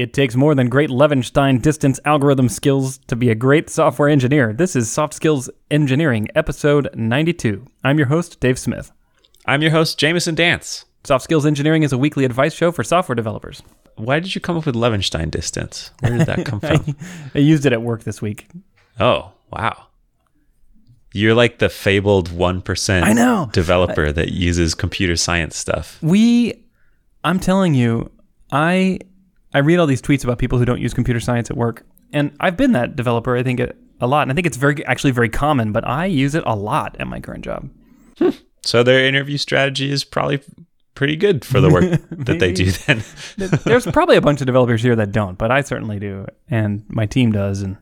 It takes more than great Levenshtein distance algorithm skills to be a great software engineer. This is Soft Skills Engineering, episode 92. I'm your host, Dave Smith. I'm your host, Jamison Dance. Soft Skills Engineering is a weekly advice show for software developers. Why did you come up with Levenshtein distance? Where did that come from? I used it at work this week. oh, wow. You're like the fabled 1% I know. developer that uses computer science stuff. We, I'm telling you, I I read all these tweets about people who don't use computer science at work, and I've been that developer. I think it, a lot, and I think it's very actually very common. But I use it a lot at my current job. So their interview strategy is probably pretty good for the work that they do then. There's probably a bunch of developers here that don't, but I certainly do, and my team does, and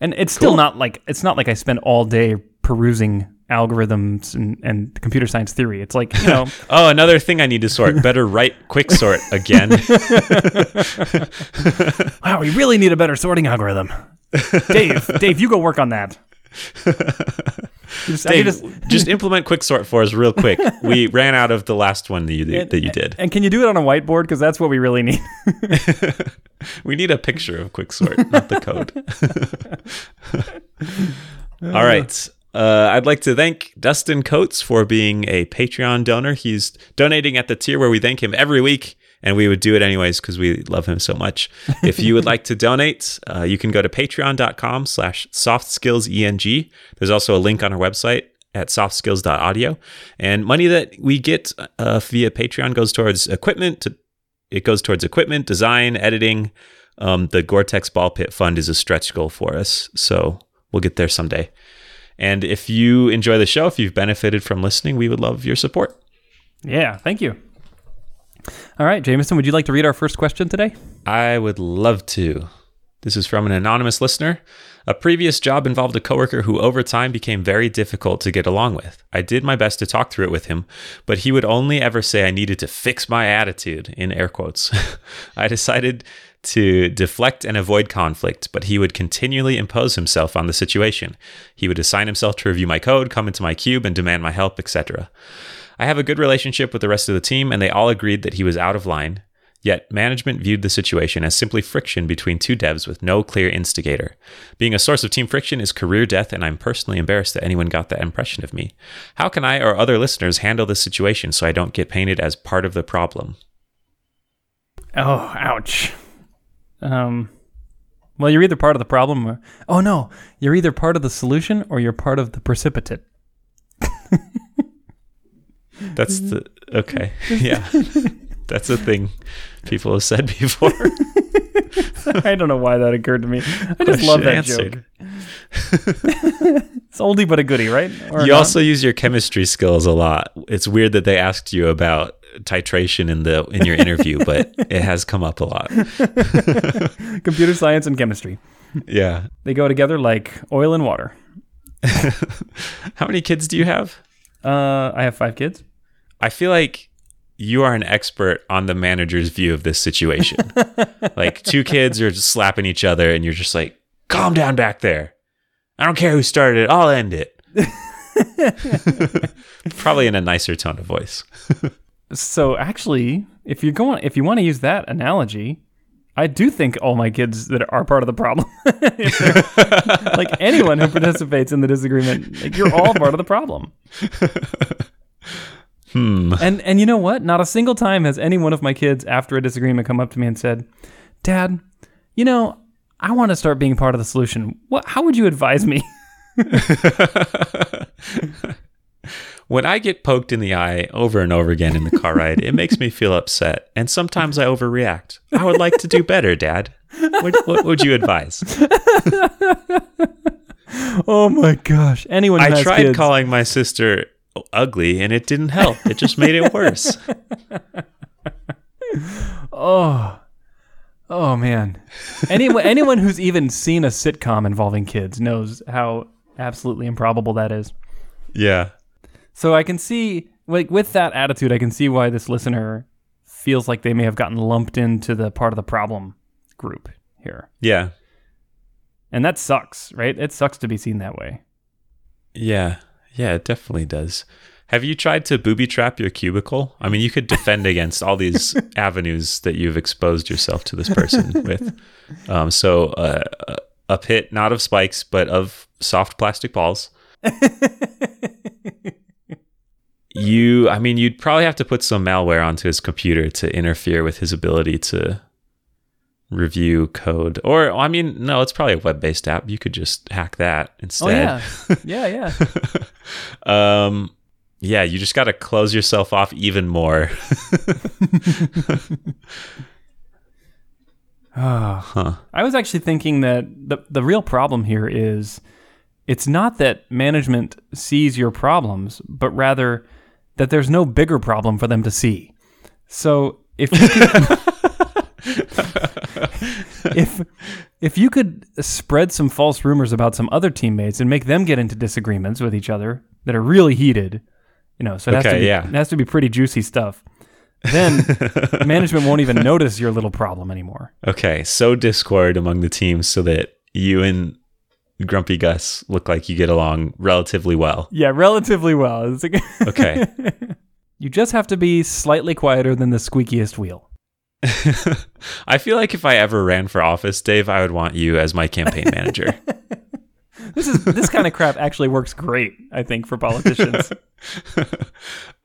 and it's still not like it's not like I spend all day perusing algorithms and, and computer science theory. It's like you know, Oh, another thing I need to sort. Better write quick sort again. wow, we really need a better sorting algorithm. Dave, Dave, you go work on that. Just- Dave, just- just implement quick sort for us real quick. We ran out of the last one that you, that you did. And can you do it on a whiteboard? Because that's what we really need. We need a picture of Quicksort, not the code. All right. Uh, Uh, I'd like to thank Dustin Coates for being a Patreon donor. He's donating at the tier where we thank him every week, and we would do it anyways because we love him so much. If you would like to donate, uh, you can go to patreon.com slash softskillseng. There's also a link on our website at softskills.audio. And money that we get uh, via Patreon goes towards equipment to it goes towards equipment, design, editing. Um, the Gore-Tex Ball Pit Fund is a stretch goal for us, so we'll get there someday. And if you enjoy the show, if you've benefited from listening, we would love your support. yeah, thank you. All right, Jamison, would you like to read our first question today? I would love to. This is from an anonymous listener. A previous job involved a coworker who over time became very difficult to get along with. I did my best to talk through it with him, but he would only ever say I needed to fix my attitude in air quotes. I decided to deflect and avoid conflict, but he would continually impose himself on the situation. He would assign himself to review my code, come into my cube and demand my help, etc. I have a good relationship with the rest of the team and they all agreed that he was out of line. Yet, management viewed the situation as simply friction between two devs with no clear instigator. Being a source of team friction is career death, and I'm personally embarrassed that anyone got that impression of me. How can I or other listeners handle this situation so I don't get painted as part of the problem? Oh, ouch. Um, well, you're either part of the problem or. Oh, no. You're either part of the solution or you're part of the precipitate. That's the. Okay. Yeah. That's a thing people have said before. I don't know why that occurred to me. I just I love that answer. joke. It's oldie but a goodie, right? Or you not? also use your chemistry skills a lot. It's weird that they asked you about titration in the in your interview, but it has come up a lot. computer science and chemistry. Yeah. They go together like oil and water. How many kids do you have? Uh, I have five kids. I feel like you are an expert on the manager's view of this situation. like two kids are just slapping each other and you're just like, "Calm down back there. I don't care who started it. I'll end it." Probably in a nicer tone of voice. So actually, if you're going, if you want to use that analogy, I do think all my kids that are part of the problem. Like anyone who participates in the disagreement, like you're all part of the problem. Hmm. And and you know what? Not a single time has any one of my kids after a disagreement come up to me and said, "Dad, you know, I want to start being part of the solution. What? How would you advise me?" When I get poked in the eye over and over again in the car ride, it makes me feel upset, and sometimes I overreact. I would like to do better, Dad. What, what would you advise? oh my gosh! Anyone I tried kids, calling my sister ugly, and it didn't help. It just made it worse. Oh, oh man! Anyone anyone who's even seen a sitcom involving kids knows how absolutely improbable that is. Yeah. So I can see, like, with that attitude, I can see why this listener feels like they may have gotten lumped into the part of the problem group here, Yeah. and that sucks, right? It sucks to be seen that way. Yeah. Yeah, it definitely does. Have you tried to booby trap your cubicle? I mean, you could defend against all these avenues that you've exposed yourself to this person with. Um, so, uh, a pit not of spikes, but of soft plastic balls. you, I mean, you'd probably have to put some malware onto his computer to interfere with his ability to review code. Or, I mean, no, it's probably a web based app. You could just hack that instead. Oh yeah, yeah, yeah. um, yeah, you just got to close yourself off even more. huh. I was actually thinking that the the real problem here is it's not that management sees your problems, but rather that there's no bigger problem for them to see. So if you could, if if you could spread some false rumors about some other teammates and make them get into disagreements with each other that are really heated, you know, so it has to be yeah. it has to be pretty juicy stuff. Then management won't even notice your little problem anymore. Okay, so discord among the teams so that you and Grumpy Gus look like you get along relatively well. Yeah, relatively well. Like- Okay. you just have to be slightly quieter than the squeakiest wheel. I feel like if I ever ran for office, Dave, I would want you as my campaign manager. This is this kind of crap actually works great, I think, for politicians.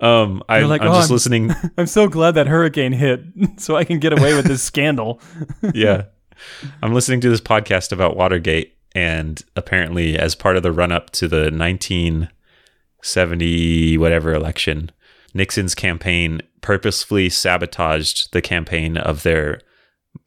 um, I, like, I'm "Oh, just I'm- listening. I'm so glad that hurricane hit, so I can get away with this scandal. yeah. I'm listening to this podcast about Watergate, and apparently, as part of the run up to the 1970 whatever election, Nixon's campaign purposefully sabotaged the campaign of their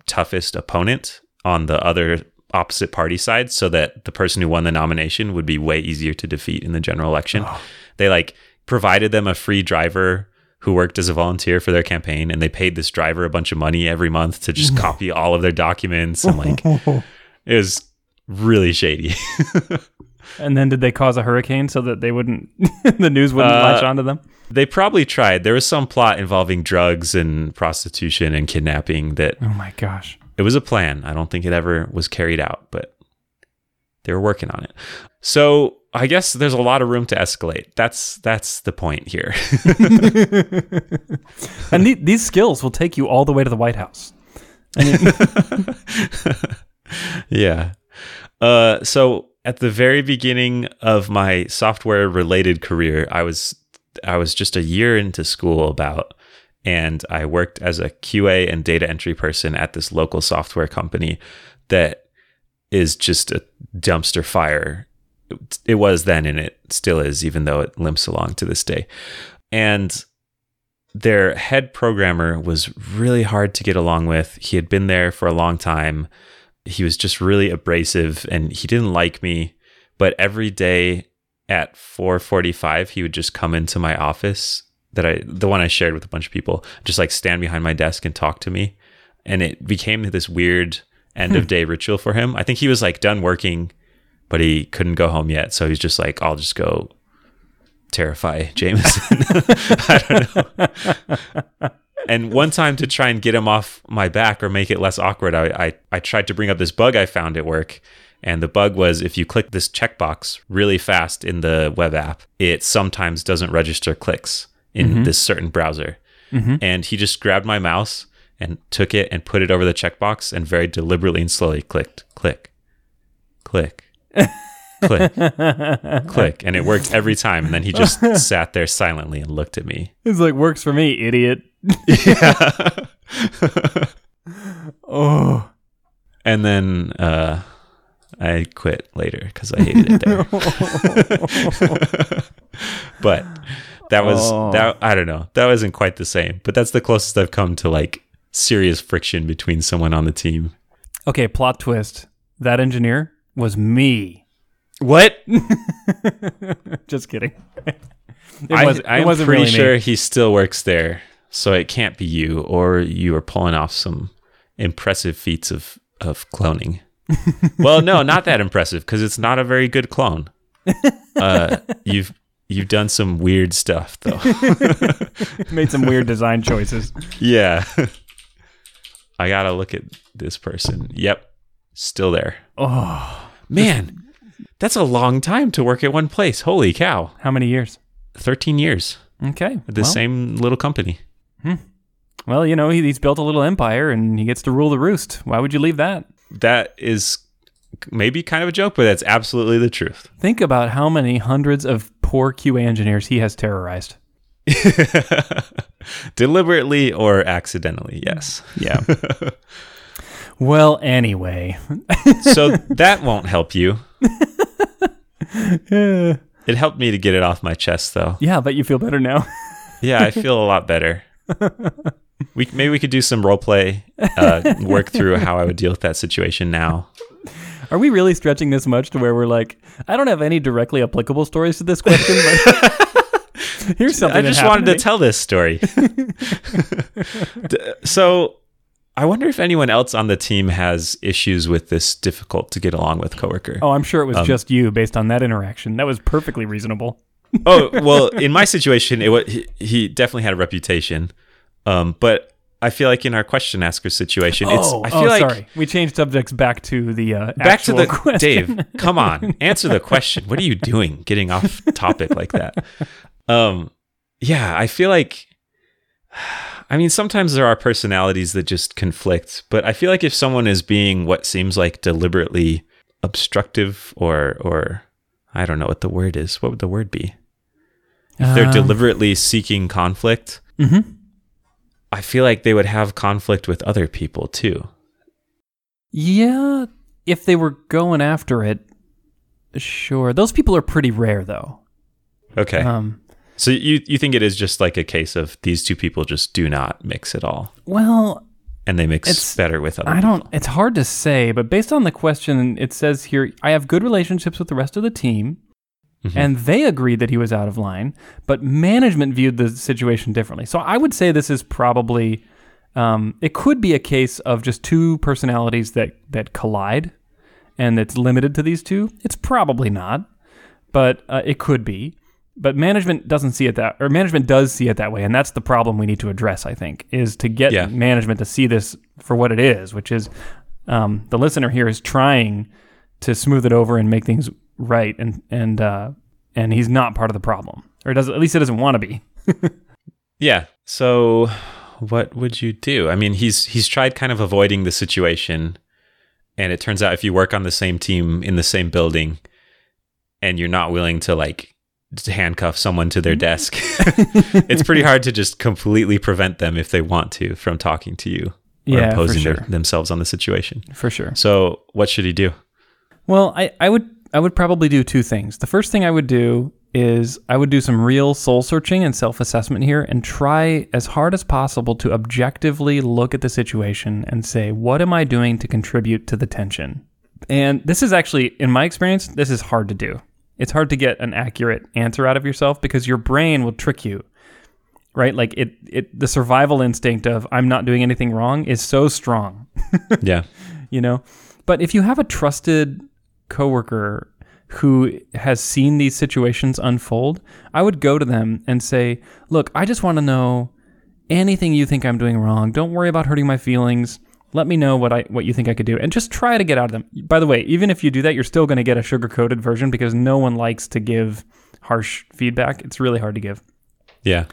toughest opponent on the other opposite party side so that the person who won the nomination would be way easier to defeat in the general election. Oh. They like provided them a free driver who worked as a volunteer for their campaign and they paid this driver a bunch of money every month to just mm. copy all of their documents and like it was really shady. And then did they cause a hurricane so that they wouldn't, the news wouldn't Uh, latch onto them? they probably tried. There was some plot involving drugs and prostitution and kidnapping that Oh my gosh. it was a plan. I don't think it ever was carried out, but they were working on it. So I guess there's a lot of room to escalate. That's that's the point here. And the, these skills will take you all the way to the White House. yeah. Uh, so at the very beginning of my software related career, I was I was just a year into school about and I worked as a QA and data entry person at this local software company that is just a dumpster fire. It was then and it still is even though it limps along to this day. And their head programmer was really hard to get along with. He had been there for a long time. He was just really abrasive and he didn't like me. But every day at 4:45 he would just come into my office that I the one I shared with a bunch of people, just like stand behind my desk and talk to me. And it became this weird end of hmm. day ritual for him. I think he was like done working, but he couldn't go home yet. So he's just like, I'll just go terrify Jamison. I don't know. and one time to try and get him off my back or make it less awkward, I, I, I tried to bring up this bug I found at work. And the bug was if you click this checkbox really fast in the web app, it sometimes doesn't register clicks in mm-hmm. this certain browser. Mm-hmm. And he just grabbed my mouse and took it and put it over the checkbox and very deliberately and slowly clicked, click, click, click, click. And it worked every time. And then he just sat there silently and looked at me. It's like, works for me, idiot. Yeah. oh. And then uh, I quit later because I hated it there. but that was Oh. that. I don't know. That wasn't quite the same. But that's the closest I've come to like serious friction between someone on the team. Okay, plot twist. That engineer was me. What? Just kidding. It, I, was, I'm wasn't pretty really me. sure he still works there, so it can't be you, or you are pulling off some impressive feats of of cloning. well, no, not that impressive because it's not a very good clone. Uh, you've you've done some weird stuff though. Made some weird design choices. yeah, I gotta look at this person. Yep, still there. Oh, Man, that's a long time to work at one place. Holy cow! how many years? 13 years Okay. the well, same little company. Hmm. Well, you know, he, he's built a little empire and he gets to rule the roost. Why would you leave that? That is maybe kind of a joke, but that's absolutely the truth. Think about how many hundreds of poor QA engineers he has terrorized. Deliberately or accidentally, yes. Yeah. well, anyway. So that won't help you. Yeah, It helped me to get it off my chest, though. Yeah, but you feel better now. Yeah, I feel a lot better. We maybe we could do some role play, uh, work through how I would deal with that situation now. Are we really stretching this much to where we're like, I don't have any directly applicable stories to this question, but here's something. I just wanted to me. tell this story. So, I wonder if anyone else on the team has issues with this difficult to get along with coworker. Oh, I'm sure it was Um, just you based on that interaction. That was perfectly reasonable. oh well in my situation it was he, he definitely had a reputation um but i feel like in our question asker situation it's oh, i feel oh, like sorry. We changed subjects back to the uh, back to the question. dave come on answer the question what are you doing getting off topic like that um yeah i feel like i mean sometimes there are personalities that just conflict but i feel like if someone is being what seems like deliberately obstructive or or i don't know what the word is what would the word be if they're Um, deliberately seeking conflict mhm. I feel like they would have conflict with other people too. Yeah, if they were going after it, sure. Those people are pretty rare, though. Okay. Um, so you you think it is just like a case of these two people just do not mix at all well, and they mix It's- better with other I don't. It's hard to say, but based on the question, it says here, I have good relationships with the rest of the team, Mhm. and they agreed that he was out of line, but management viewed the situation differently. So I would say this is probably, um, it could be a case of just two personalities that that collide, and it's limited to these two. It's probably not, but uh, it could be. But management doesn't see it that, or management does see it that way, and that's the problem we need to address. I think is to get Yeah. management to see this for what it is, which is um, the listener here is trying to smooth it over and make things right, and and uh, and he's not part of the problem, or does at least he doesn't want to be. Yeah. So what would you do? I mean, he's he's tried kind of avoiding the situation and it turns out if you work on the same team in the same building and you're not willing to like to handcuff someone to their mm. desk, it's pretty hard to just completely prevent them if they want to from talking to you or Yeah, imposing sure. their, themselves on the situation. For sure. So, what should he do? Well, I, I would I would probably do two things. The first thing I would do is I would do some real soul searching and self assessment here and try as hard as possible to objectively look at the situation and say, what am I doing to contribute to the tension? And this is actually, in my experience, this is hard to do. It's hard to get an accurate answer out of yourself because your brain will trick you. Right? Like it, it the survival instinct of I'm not doing anything wrong is so strong Yeah. you know but if you have a trusted coworker who has seen these situations unfold i would go to them and say look i just want to know anything you think i'm doing wrong don't worry about hurting my feelings let me know what i what you think i could do and just try to get out of them by the way even if you do that you're still going to get a sugar coated version because no one likes to give harsh feedback it's really hard to give Yeah.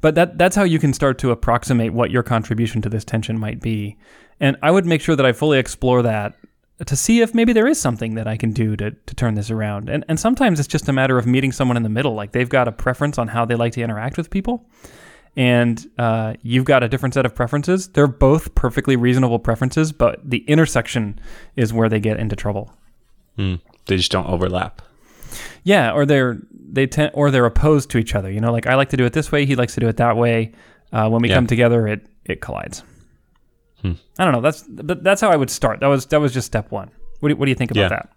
but that that's how you can start to approximate what your contribution to this tension might be. And I would make sure that I fully explore that to see if maybe there is something that I can do to, to turn this around. And and sometimes it's just a matter of meeting someone in the middle. Like they've got a preference on how they like to interact with people. And uh, you've got a different set of preferences. They're both perfectly reasonable preferences, but the intersection is where they get into trouble. Mm. They just don't overlap. Yeah, or they're they tend or they're opposed to each other. You know, like I like to do it this way, he likes to do it that way. Uh, when we Yeah. come together, it it collides. Hmm. I don't know. That's but that's how I would start. That was that was just step one. What do, what do you think about Yeah. that?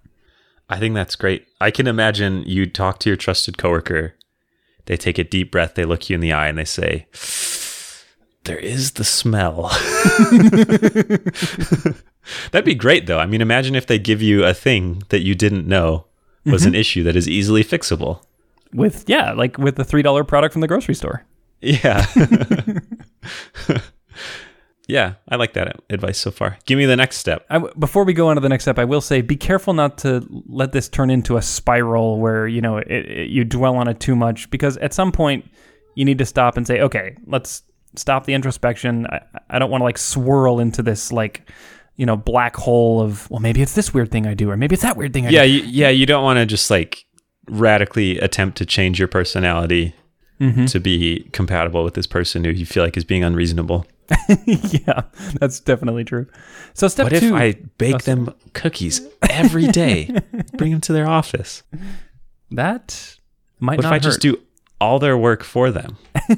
I think that's great. I can imagine you talk to your trusted coworker. They take a deep breath, they look you in the eye, and they say, There is the smell. That'd be great, though. I mean, imagine if they give you a thing that you didn't know was an mm-hmm. issue that is easily fixable. With yeah, like with the three dollar product from the grocery store. Yeah. Yeah, I like that advice so far. Give me the next step. I before we go on to the next step, I will say be careful not to let this turn into a spiral where you know it, it, you dwell on it too much because at some point you need to stop and say, okay, let's stop the introspection. I, I don't want to like swirl into this like you know black hole of well maybe it's this weird thing I do or maybe it's that weird thing I Yeah, do. you, yeah, you don't want to just like radically attempt to change your personality Mm-hmm. to be compatible with this person who you feel like is being unreasonable. yeah, that's definitely true. So step What if I bake them cookies every day, bring them to their office? that might be. What if I just do all their work for them?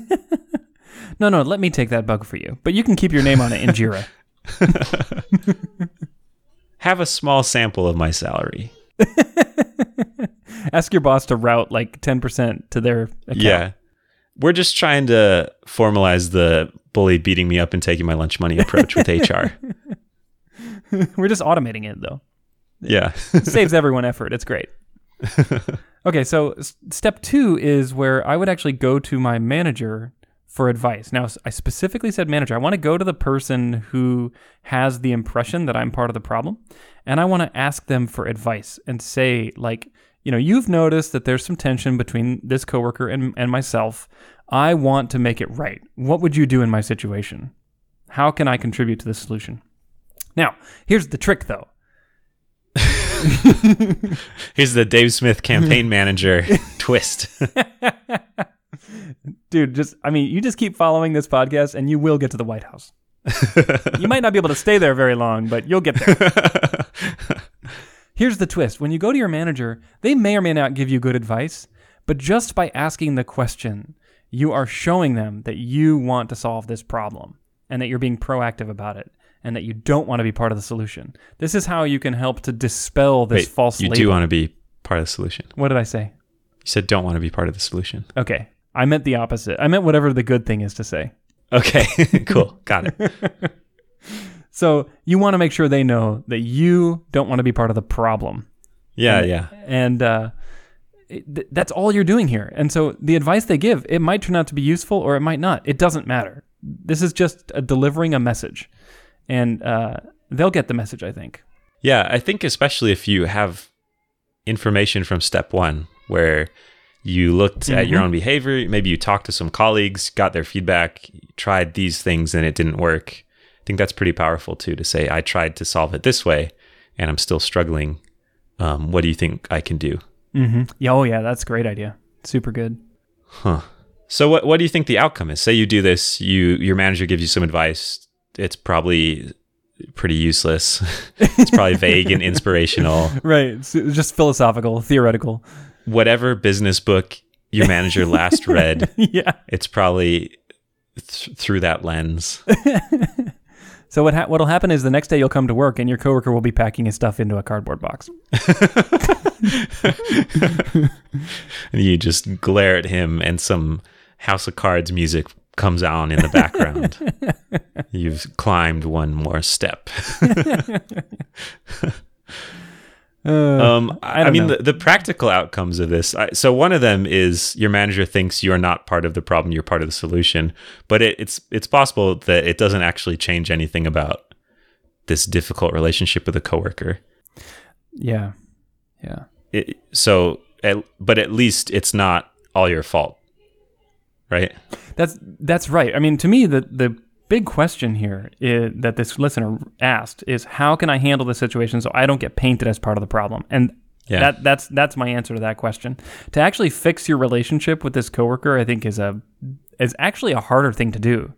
No, no, let me take that bug for you. But you can keep your name on it in Jira. Have a small sample of my salary. Ask your boss to route like 10% to their account. Yeah. We're just trying to formalize the bully beating me up and taking my lunch money approach with HR. We're just automating it though. Yeah. Saves everyone effort. It's great. Okay, so s- step two is where I would actually go to my manager for advice. Now, I specifically said manager. I want to go to the person who has the impression that I'm part of the problem, and I want to ask them for advice and say, like, you know, you've noticed that there's some tension between this coworker and, and myself. I want to make it right. What would you do in my situation? How can I contribute to the solution? Now, here's the trick though. Here's the Dave Smith campaign manager twist. Dude, just I mean, you just keep following this podcast and you will get to the White House. you might not be able to stay there very long, but you'll get there. Here's the twist. When you go to your manager, they may or may not give you good advice, but just by asking the question, you are showing them that you want to solve this problem and that you're being proactive about it and that you don't want to be part of the solution. This is how you can help to dispel this Wait, false you label. do want to be part of the solution. what did I say? You said don't want to be part of the solution. Okay. I meant the opposite. I meant whatever the good thing is to say. Okay, cool. Got it. So you want to make sure they know that you don't want to be part of the problem, Yeah, yeah. and uh, th- that's all you're doing here. And so the advice they give, it might turn out to be useful or it might not. It doesn't matter. This is just uh, delivering a message, and uh, they'll get the message. I think. Yeah, I think especially if you have information from step one where you looked at your own behavior, maybe you talked to some colleagues, got their feedback, tried these things and it didn't work. I think that's pretty powerful too to say, I tried to solve it this way and I'm still struggling. Um, what do you think I can do? Mm-hmm. Yeah. Oh, yeah. That's a great idea. Super good. Huh. So what what do you think the outcome is? Say you do this, you your manager gives you some advice. It's probably pretty useless. it's probably vague and inspirational. Right. It's just philosophical, theoretical. whatever business book your manager last read, yeah. it's probably th- through that lens. So what ha- what'll happen is the next day you'll come to work and your coworker will be packing his stuff into a cardboard box. And you just glare at him, and some House of Cards music comes on in the background. You've climbed one more step. Uh, Um, I I, mean, the, the practical outcomes of this. I, so one of them is your manager thinks you're not part of the problem; you're part of the solution. But it, it's it's possible that it doesn't actually change anything about this difficult relationship with a coworker. yeah. Yeah. it, so at, but at least it's not all your fault right That's that's right. I mean, to me, the the big question here is, that this listener asked is how can I handle the situation so I don't get painted as part of the problem? And Yeah. that that's that's my answer to that question. To actually fix your relationship with this coworker, I think is a is actually a harder thing to do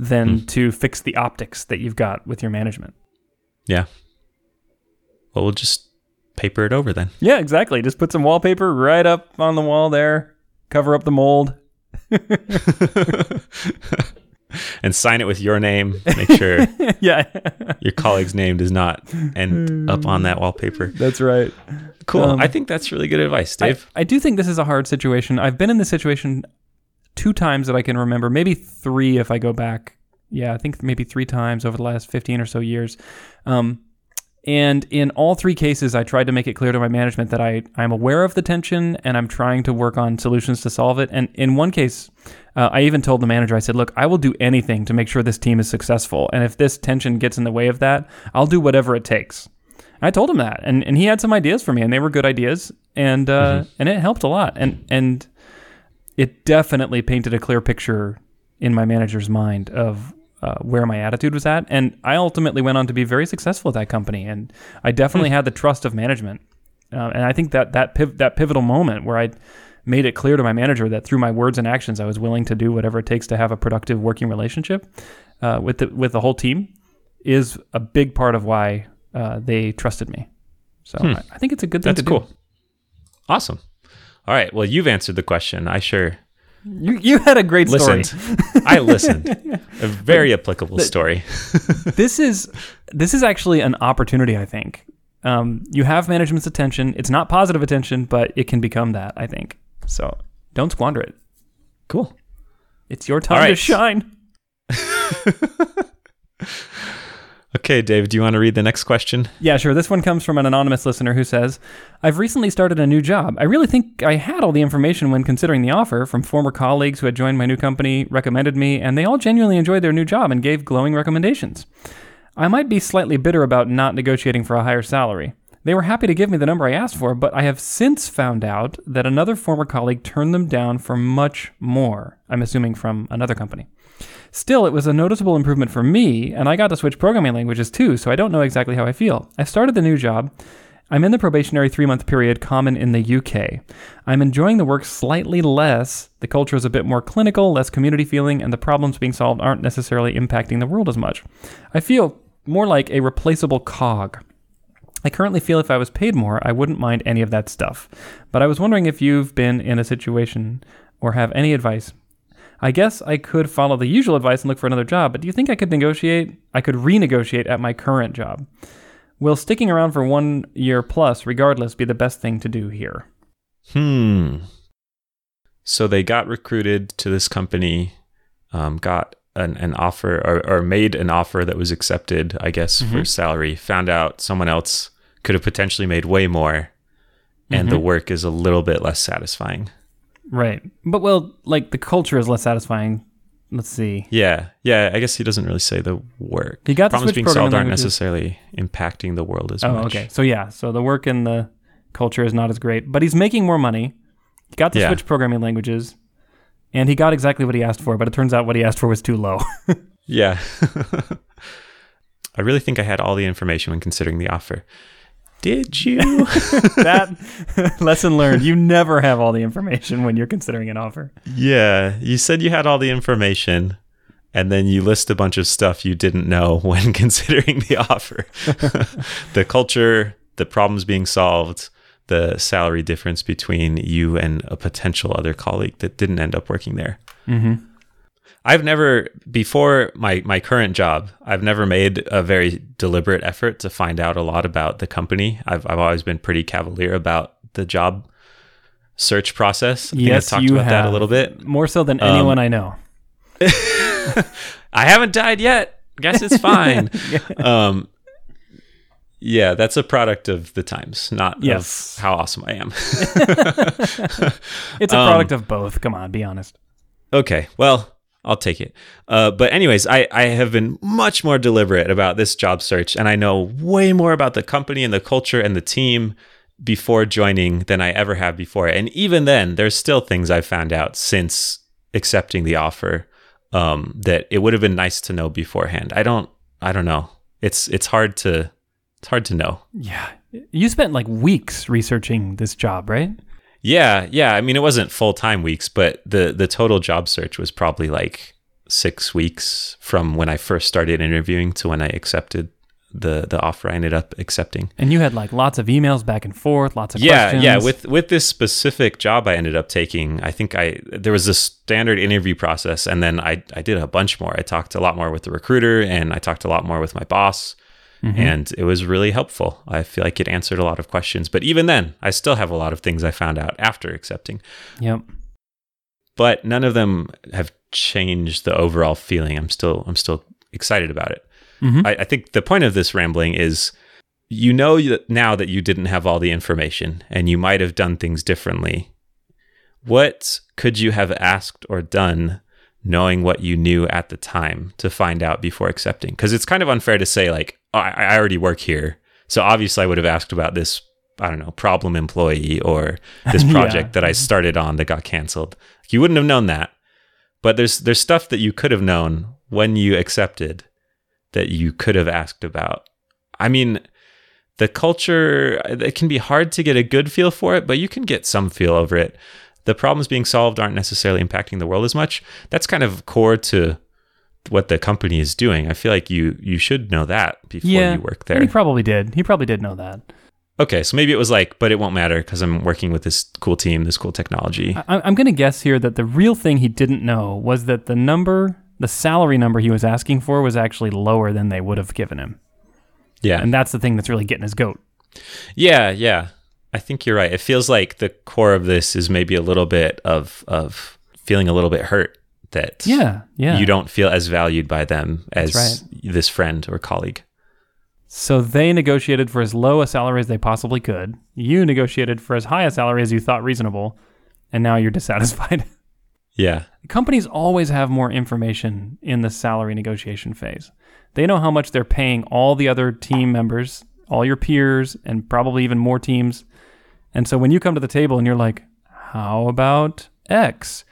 than hmm. to fix the optics that you've got with your management. yeah well we'll just paper it over then Yeah, exactly. Just put some wallpaper right up on the wall there. Cover up the mold. and sign it with your name make sure yeah, your colleague's name does not end up on that wallpaper that's right. cool Um, i think that's really good advice I, dave I do think this is a hard situation. I've been in this situation two times that I can remember, maybe three if I go back. Yeah, I think maybe three times over the last 15 or so years. Um, And in all three cases, I tried to make it clear to my management that I, I'm aware of the tension and I'm trying to work on solutions to solve it. And in one case, uh, I even told the manager, I said, Look, I will do anything to make sure this team is successful. And if this tension gets in the way of that, I'll do whatever it takes. I told him that, and, and he had some ideas for me, and they were good ideas, and uh, mm-hmm. and it helped a lot, and and it definitely painted a clear picture in my manager's mind of uh, where my attitude was at. And I ultimately went on to be very successful at that company. And I definitely hmm. had the trust of management. Uh, and I think that that, piv- that pivotal moment where I made it clear to my manager that through my words and actions, I was willing to do whatever it takes to have a productive working relationship uh, with the with the whole team is a big part of why uh, they trusted me. So hmm. I, I, think it's a good thing That's cool. do. Awesome. All right. Well, you've answered the question. I sure you you had a great story. I listened. A very applicable story. this is this is actually an opportunity. I think um, you have management's attention. It's not positive attention, but it can become that. I think so. Don't squander it. Cool. It's your time right. to shine. Okay, Dave, do you want to read the next question? Yeah, sure. This one comes from an anonymous listener who says, I've recently started a new job. I really think I had all the information when considering the offer from former colleagues who had joined my new company, recommended me, and they all genuinely enjoyed their new job and gave glowing recommendations. I might be slightly bitter about not negotiating for a higher salary. They were happy to give me the number I asked for, but I have since found out that another former colleague turned them down for much more. I'm assuming from another company. Still, it was a noticeable improvement for me, and I got to switch programming languages too, so I don't know exactly how I feel. I started the new job. I'm in the probationary three month period common in the UK. I'm enjoying the work slightly less. The culture is a bit more clinical, less community feeling, and the problems being solved aren't necessarily impacting the world as much. I feel more like a replaceable cog. I currently feel if I was paid more, I wouldn't mind any of that stuff. But I was wondering if you've been in a situation or have any advice I guess I could follow the usual advice and look for another job, but do you think I could negotiate? I could renegotiate at my current job. Will sticking around for one year plus, regardless, be the best thing to do here? Hmm. So they got recruited to this company, um, got an, an offer or, or, made an offer that was accepted, I guess, mm-hmm. for salary, found out someone else could have potentially made way more, and mm-hmm. the work is a little bit less satisfying. Right. But well, like the culture is less satisfying. Let's see. Yeah, yeah. I guess he doesn't really say the work. He got problems being solved aren't necessarily impacting the world as oh, much. okay. So yeah, so the work and the culture is not as great, but he's making more money. He got to yeah. switch programming languages, and he got exactly what he asked for. But it turns out what he asked for was too low. yeah. I really think I had all the information when considering the offer. Did you? that lesson learned. You never have all the information when you're considering an offer. Yeah. You said you had all the information and then you list a bunch of stuff you didn't know when considering the offer the culture, the problems being solved, the salary difference between you and a potential other colleague that didn't end up working there. Mm-hmm. I've never before my my current job, I've never made a very deliberate effort to find out a lot about the company. I've I've always been pretty cavalier about the job search process. I yes, I talked you about have. that a little bit. More so than anyone um, I know. I haven't died yet. Guess it's fine. um, yeah, that's a product of the times, not yes. of how awesome I am. it's a product um, of both. Come on, be honest. Okay. Well, I'll take it. Uh, but anyways, I, I have been much more deliberate about this job search, and I know way more about the company and the culture and the team before joining than I ever have before. And even then, there's still things I've found out since accepting the offer um, that it would have been nice to know beforehand. I don't I don't know. It's it's hard to it's hard to know. Yeah. You spent like weeks researching this job, right? Yeah, yeah. I mean, it wasn't full time weeks, but the the total job search was probably like six weeks from when I first started interviewing to when I accepted the the offer I ended up accepting. And you had like lots of emails back and forth, lots of yeah, questions. yeah. With with this specific job I ended up taking, I think I there was a standard interview process, and then I I did a bunch more. I talked a lot more with the recruiter, and I talked a lot more with my boss. Mm-hmm. And it was really helpful. I feel like it answered a lot of questions. But even then, I still have a lot of things I found out after accepting. Yep. But none of them have changed the overall feeling. I'm still I'm still excited about it. Mm-hmm. I, I think the point of this rambling is you know now that you didn't have all the information and you might have done things differently. What could you have asked or done knowing what you knew at the time to find out before accepting? Because it's kind of unfair to say, like, Oh, I, I already work here. So obviously I would have asked about this, I don't know, problem employee or this Yeah. project that I started on that got canceled. You wouldn't have known that. But there's there's stuff that you could have known when you accepted that you could have asked about. I mean, the culture it can be hard to get a good feel for it, but you can get some feel over it. The problems being solved aren't necessarily impacting the world as much. That's kind of core to what the company is doing. I feel like you you should know that before yeah, you work there. he probably did. He probably did know that. Okay, so maybe it was like, but it won't matter because I'm working with this cool team, this cool technology. I, I'm going to guess here that the real thing he didn't know was that the number, the salary number he was asking for, was actually lower than they would have given him, yeah, and that's the thing that's really getting his goat. Yeah, yeah. I think you're right. It feels like the core of this is maybe a little bit of of feeling a little bit hurt that Yeah, yeah. you don't feel as valued by them as That's this friend or colleague. So they negotiated for as low a salary as they possibly could. You negotiated for as high a salary as you thought reasonable, and now you're dissatisfied. Yeah. Companies always have more information in the salary negotiation phase. They know how much they're paying all the other team members, all your peers, and probably even more teams. And so when you come to the table and you're like, how about X?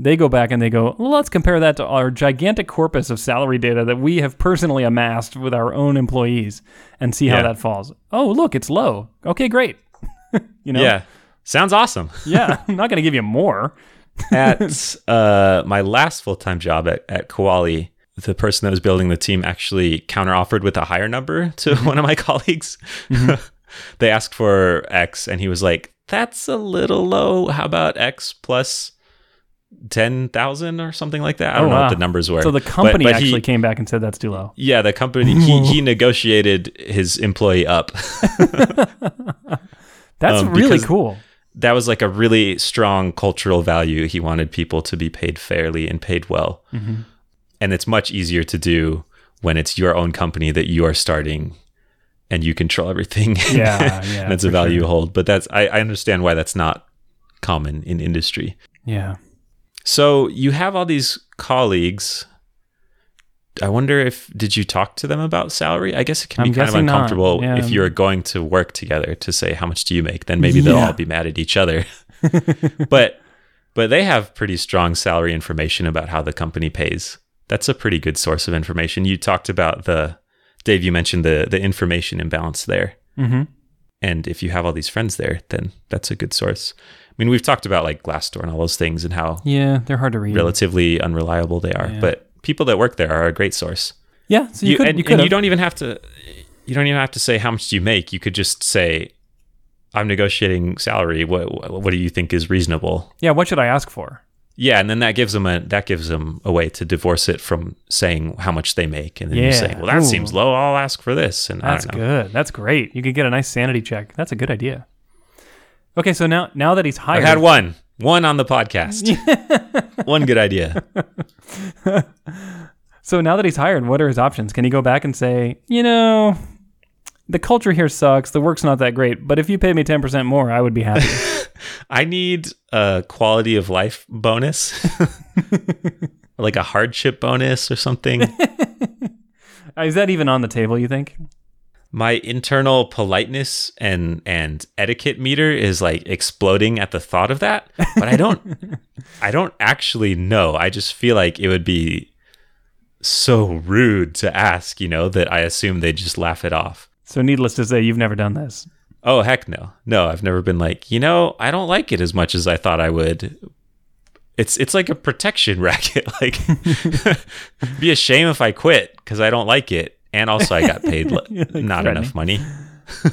They go back and they go, well, let's compare that to our gigantic corpus of salary data that we have personally amassed with our own employees and see how Yeah. that falls. Oh, look, it's low. Okay, great. you know? Yeah. Sounds awesome. Yeah. I'm not going to give you more. at uh, my last full time job at, at Koali, the person that was building the team actually counteroffered with a higher number to one of my colleagues. they asked for X, and he was like, "That's a little low. How about X plus ten thousand or something like that?" I don't Oh, know wow. what the numbers were. So the company but he- actually came back and said that's too low. yeah, the company he, he negotiated his employee up. That's Um, really cool. that was like a really strong cultural value. He wanted people to be paid fairly and paid well. Mm-hmm. And it's much easier to do when it's your own company that you are starting and you control everything. Yeah, yeah, it's a value sure. you hold. But that's, I, I understand why that's not common in industry. Yeah. So you have all these colleagues. I wonder if did you talk to them about salary? I guess it can I'm be kind of uncomfortable yeah. if you're going to work together to say how much do you make. Then maybe they'll all be mad at each other. but but they have pretty strong salary information about how the company pays. That's a pretty good source of information. You talked about the Dave. You mentioned the the information imbalance there. Mm-hmm. And if you have all these friends there, then that's a good source. I mean, we've talked about like Glassdoor and all those things and how Yeah, they're hard to read. relatively unreliable they are. Yeah. But people that work there are a great source. Yeah, so you, could, and, you and you don't even have to you don't even have to say how much do you make. You could just say I'm negotiating salary. What what do you think is reasonable? Yeah, what should I ask for? Yeah, and then that gives them a that gives them a way to divorce it from saying how much they make, and then you Yeah. say, "Well, that Ooh. seems low. I'll ask for this." And That's I don't know. good. That's great. You could get a nice sanity check. That's a good idea. Okay, so now now that he's hired, I had one, one on the podcast, one good idea. so now that he's hired, what are his options? Can he go back and say, you know, the culture here sucks. The work's not that great, but if you paid me ten percent more, I would be happy. I need a quality of life bonus, like a hardship bonus or something. Is that even on the table? You think? My internal politeness and and etiquette meter is like exploding at the thought of that, but I don't I don't actually know. I just feel like it would be so rude to ask, you know, that I assume they just laugh it off. So, needless to say, you've never done this. Oh heck no. No, I've never been like, you know, I don't like it as much as I thought I would. It's it's like a protection racket. Like be a shame if I quit because I don't like it. And also I got paid l- not enough money.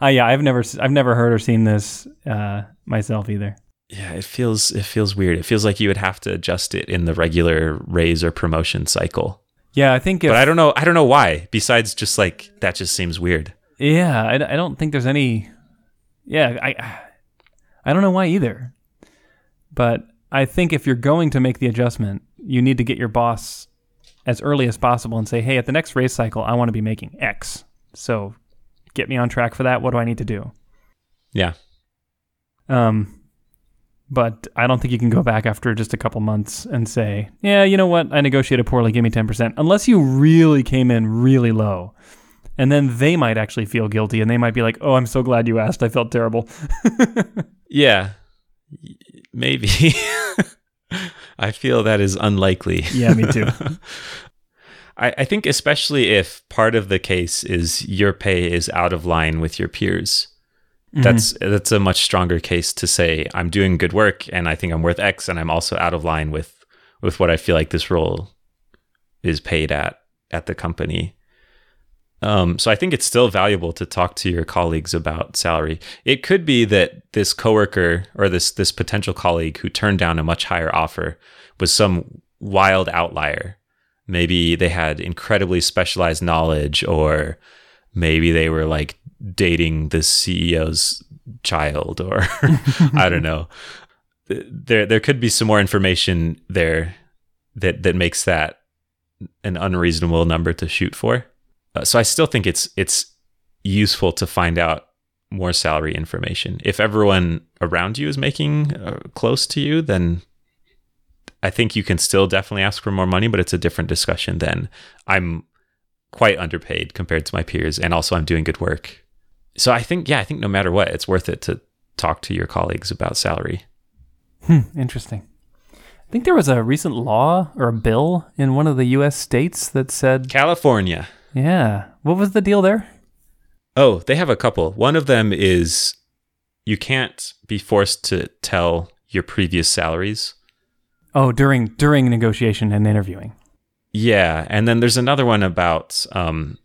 Uh, yeah, I've never, I've never heard or seen this uh, myself either. Yeah, it feels it feels weird. It feels like you would have to adjust it in the regular raise or promotion cycle. Yeah, I think if But I don't know I don't know why. Besides just like that just seems weird. Yeah, I, I don't think there's any. Yeah, I I don't know why either. But I think if you're going to make the adjustment, you need to get your boss as early as possible and say, hey, at the next race cycle, I want to be making X. So get me on track for that. What do I need to do? Yeah. Um, but I don't think you can go back after just a couple months and say, yeah, you know what? I negotiated poorly. Give me 10%. Unless you really came in really low. And then they might actually feel guilty and they might be like, oh, I'm so glad you asked. I felt terrible. Yeah. Maybe. I feel that is unlikely. yeah, me too. I, I think especially if part of the case is your pay is out of line with your peers. Mm-hmm. That's that's a much stronger case to say I'm doing good work and I think I'm worth X and I'm also out of line with with what I feel like this role is paid at at the company. Um, so I think it's still valuable to talk to your colleagues about salary. It could be that this coworker or this this potential colleague who turned down a much higher offer was some wild outlier. Maybe they had incredibly specialized knowledge, or maybe they were like dating the CEO's child, or I don't know. There there could be some more information there that that makes that an unreasonable number to shoot for. Uh, so I still think it's it's useful to find out more salary information. If everyone around you is making uh, close to you, then I think you can still definitely ask for more money, but it's a different discussion than I'm quite underpaid compared to my peers and also I'm doing good work. So I think yeah, I think no matter what, it's worth it to talk to your colleagues about salary. Hmm, interesting. I think there was a recent law or a bill in one of the U.S. states that said, California. Yeah, what was the deal there? Oh, they have a couple. One of them is you can't be forced to tell your previous salaries. Oh, during during negotiation and interviewing. Yeah, and then there's another one about um,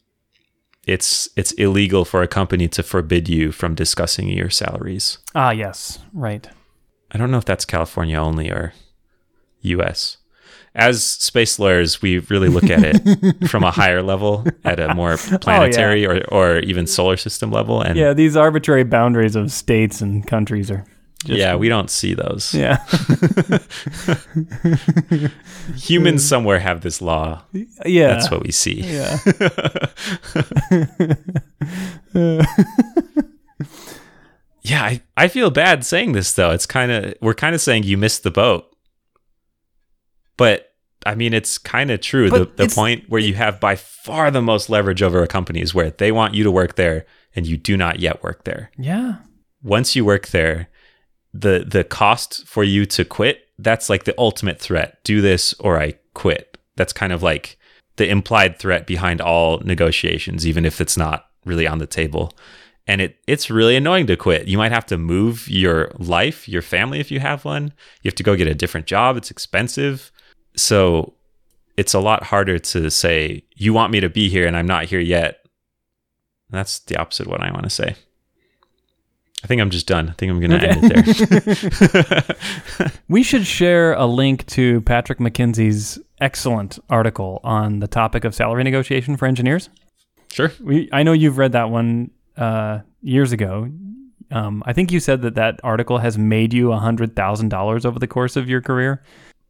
it's it's illegal for a company to forbid you from discussing your salaries. Ah, yes, right. I don't know if that's California only or U.S. As space lawyers, we really look at it from a higher level, at a more oh, planetary or, or even solar system level, and Yeah, these arbitrary boundaries of states and countries are. Just, yeah, we don't see those. Yeah. Humans somewhere have this law. yeah. That's what we see. Yeah. Yeah, I, I feel bad saying this though. It's kind of we're kind of saying you missed the boat. But I mean, it's kind of true. But the the point where you have by far the most leverage over a company is where they want you to work there and you do not yet work there. yeah. Once you work there, the the cost for you to quit, that's like the ultimate threat. Do this or I quit. That's kind of like the implied threat behind all negotiations, even if it's not really on the table. And it it's really annoying to quit. You might have to move your life, your family if you have one. You have to go get a different job. It's expensive. So it's a lot harder to say, you want me to be here and I'm not here yet. That's the opposite of what I want to say. I think I'm just done. I think I'm going to end it there. We should share a link to Patrick McKenzie's excellent article on the topic of salary negotiation for engineers. sure. We, I know you've read that one uh, years ago. Um, I think you said that that article has made you $100,000 over the course of your career.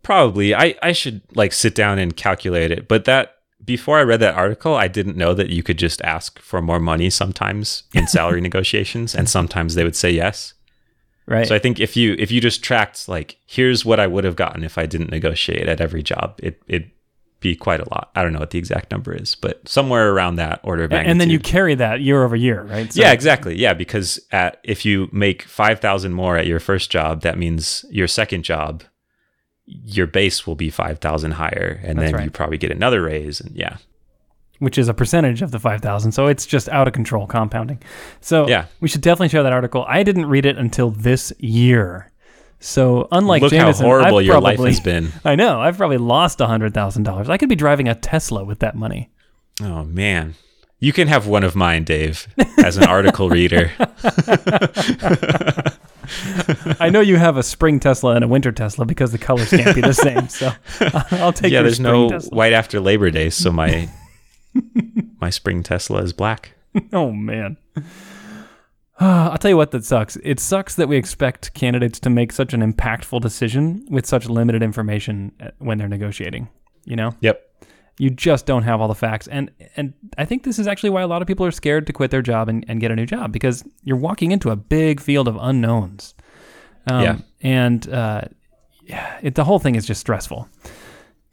Probably. I, I should like sit down and calculate it. But that before I read that article, I didn't know that you could just ask for more money sometimes in salary negotiations and sometimes they would say yes. Right. So I think if you if you just tracked like here's what I would have gotten if I didn't negotiate at every job, it it'd be quite a lot. I don't know what the exact number is, but somewhere around that order of magnitude. and then you carry that year over year, right? So- yeah, exactly. Yeah, because at if you make five thousand more at your first job, that means your second job, your base will be five thousand higher, and That's then right. you probably get another raise, and yeah, which is a percentage of the 5,000. So it's just out of control compounding. So Yeah. we should definitely share that article. I didn't read it until this year. So unlike look Jamison, how horrible I've your probably, life has been. I know. I've probably lost $100,000. I could be driving a Tesla with that money. Oh man, you can have one of mine, Dave, as an article reader. I know you have a spring Tesla and a winter Tesla because the colors can't be the same. So I'll take yeah, there's no Tesla. white after Labor Day, so my my spring Tesla is black. Oh man. I'll tell you what that sucks. It sucks that we expect candidates to make such an impactful decision with such limited information uh, when they're negotiating. You know, Yep. You just don't have all the facts. And and I think this is actually why a lot of people are scared to quit their job and, and get a new job because you're walking into a big field of unknowns. Um, Yeah. And uh, yeah, it, the whole thing is just stressful.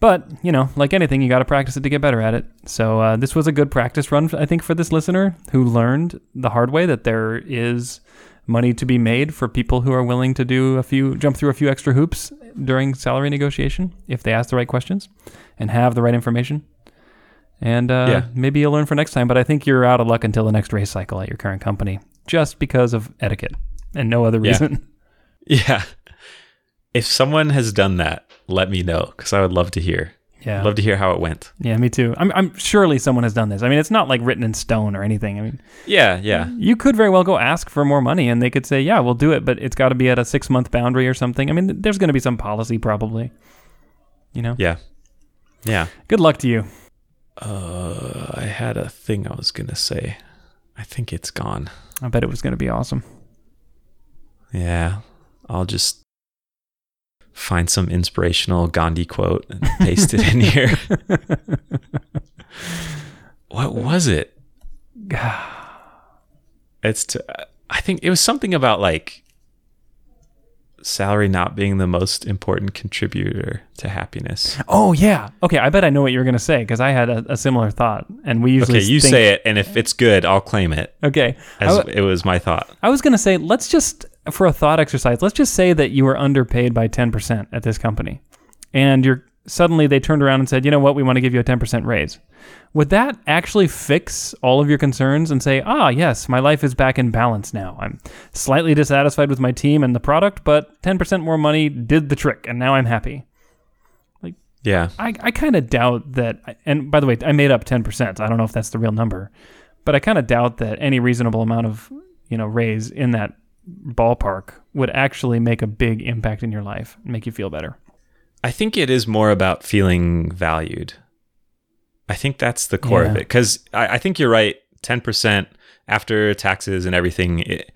But, you know, like anything, you got to practice it to get better at it. So uh, this was a good practice run, I think, for this listener who learned the hard way that there is money to be made for people who are willing to do a few, jump through a few extra hoops during salary negotiation if they ask the right questions and have the right information. And uh, Yeah. maybe you'll learn for next time. But I think you're out of luck until the next race cycle at your current company just because of etiquette and no other reason. Yeah. reason. Yeah. If someone has done that, let me know because I would love to hear. Yeah. Love to hear how it went. Yeah, me too. I'm, I'm surely someone has done this. I mean, it's not like written in stone or anything. I mean, Yeah, yeah. you could very well go ask for more money and they could say, yeah, we'll do it, but it's got to be at a six month boundary or something. I mean, there's going to be some policy probably. You know? Yeah. Yeah. Good luck to you. Uh, I had a thing I was going to say. I think it's gone. I bet it was going to be awesome. Yeah. I'll just find some inspirational Gandhi quote and paste it in here. what was it? It's to, I think it was something about like salary not being the most important contributor to happiness. Oh, yeah. Okay, I bet I know what you were going to say because I had a, a similar thought. And we usually Okay, you think- say it, and if it's good, I'll claim it. Okay. As w- it was my thought. I was going to say, let's just, for a thought exercise, let's just say that you were underpaid by 10% at this company. And you're suddenly they turned around and said, you know what, we want to give you a 10% raise. Would that actually fix all of your concerns and say, ah, yes, my life is back in balance now? I'm slightly dissatisfied with my team and the product, but 10% more money did the trick, and now I'm happy. Like, yeah. I, I kind of doubt that, and by the way, I made up 10%. I don't know if that's the real number, but I kind of doubt that any reasonable amount of, you know, raise in that ballpark would actually make a big impact in your life, make you feel better. I think it is more about feeling valued. I think that's the core of it. Because I, I think you're right. 10% after taxes and everything it,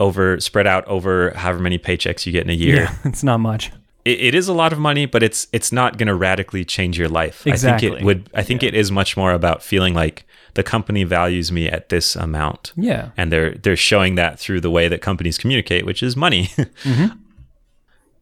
over spread out over however many paychecks you get in a year. Yeah, it's not much. It, it is a lot of money, but it's it's not going to radically change your life. I think Exactly. it would. I think it is much more about feeling like the company values me at this amount, Yeah. and they're they're showing that through the way that companies communicate, which is money. Mm-hmm.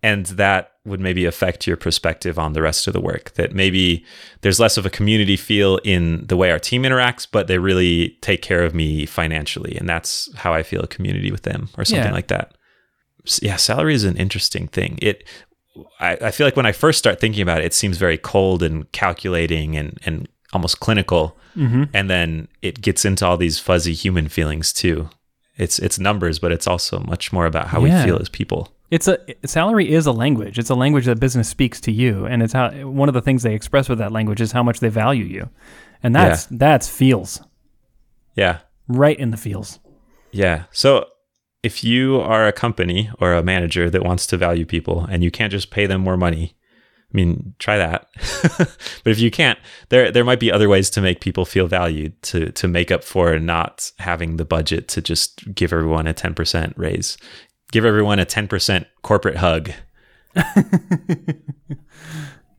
And that would maybe affect your perspective on the rest of the work. That maybe there's less of a community feel in the way our team interacts, but they really take care of me financially. And that's how I feel a community with them or something Yeah. like that. Yeah, salary is an interesting thing. It I, I feel like when I first start thinking about it, it seems very cold and calculating and, and almost clinical. Mm-hmm. And then it gets into all these fuzzy human feelings too. It's it's numbers, but it's also much more about how Yeah. we feel as people. It's a salary is a language. It's a language that business speaks to you, and it's how one of the things they express with that language is how much they value you, and that's that's feels Yeah. right in the feels. Yeah. So if you are a company or a manager that wants to value people and you can't just pay them more money, I mean, try that. but if you can't, there there might be other ways to make people feel valued to to make up for not having the budget to just give everyone a 10% raise. Give everyone a 10% corporate hug.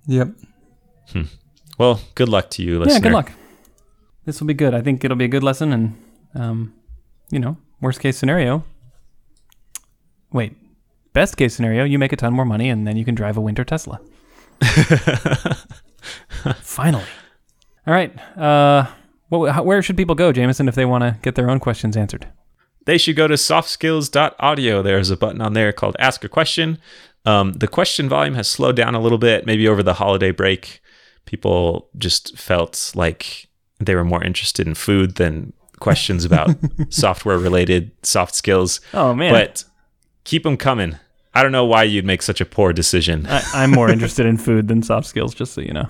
Yep. Well, good luck to you, listener. Yeah. Good luck. This will be good. I think it'll be a good lesson, and um, you know, worst case scenario. Wait, best case scenario, you make a ton more money, and then you can drive a winter Tesla. Finally. All right. Uh, what, how, where should people go, Jamison, if they want to get their own questions answered? they should go to softskills.audio. There's a button on there called Ask a Question. Um, the question volume has slowed down a little bit, maybe over the holiday break. People just felt like they were more interested in food than questions about software related soft skills. Oh man, But keep them coming. I don't know why you'd make such a poor decision. I, I'm more interested in food than soft skills, just so you know.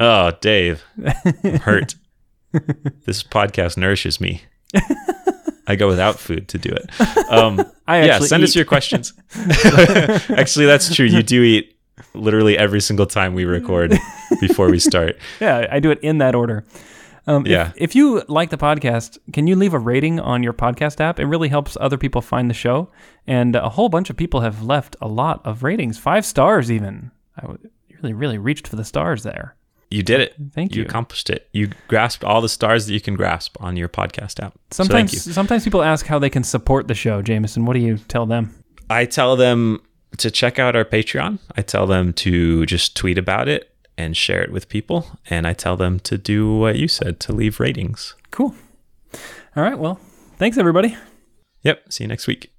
Oh, Dave, I'm hurt. this podcast nourishes me. I go without food to do it. Um, I yeah, actually send us your questions. actually, that's true. You do eat literally every single time we record before we start. Yeah, I do it in that order. Um, if- Yeah. If, you like the podcast, can you leave a rating on your podcast app? It really helps other people find the show. And a whole bunch of people have left a lot of ratings, five stars even. I w- really, really reached for the stars there. You did it. Thank You you. accomplished it. You grasped all the stars that you can grasp on your podcast app. So Sometimes, thank you. sometimes people ask how they can support the show. Jamison, what do you tell them? I tell them to check out our Patreon. I tell them to just tweet about it and share it with people. And I tell them to do what you said to leave ratings. Cool. All right. Well, thanks everybody. Yep. See you next week.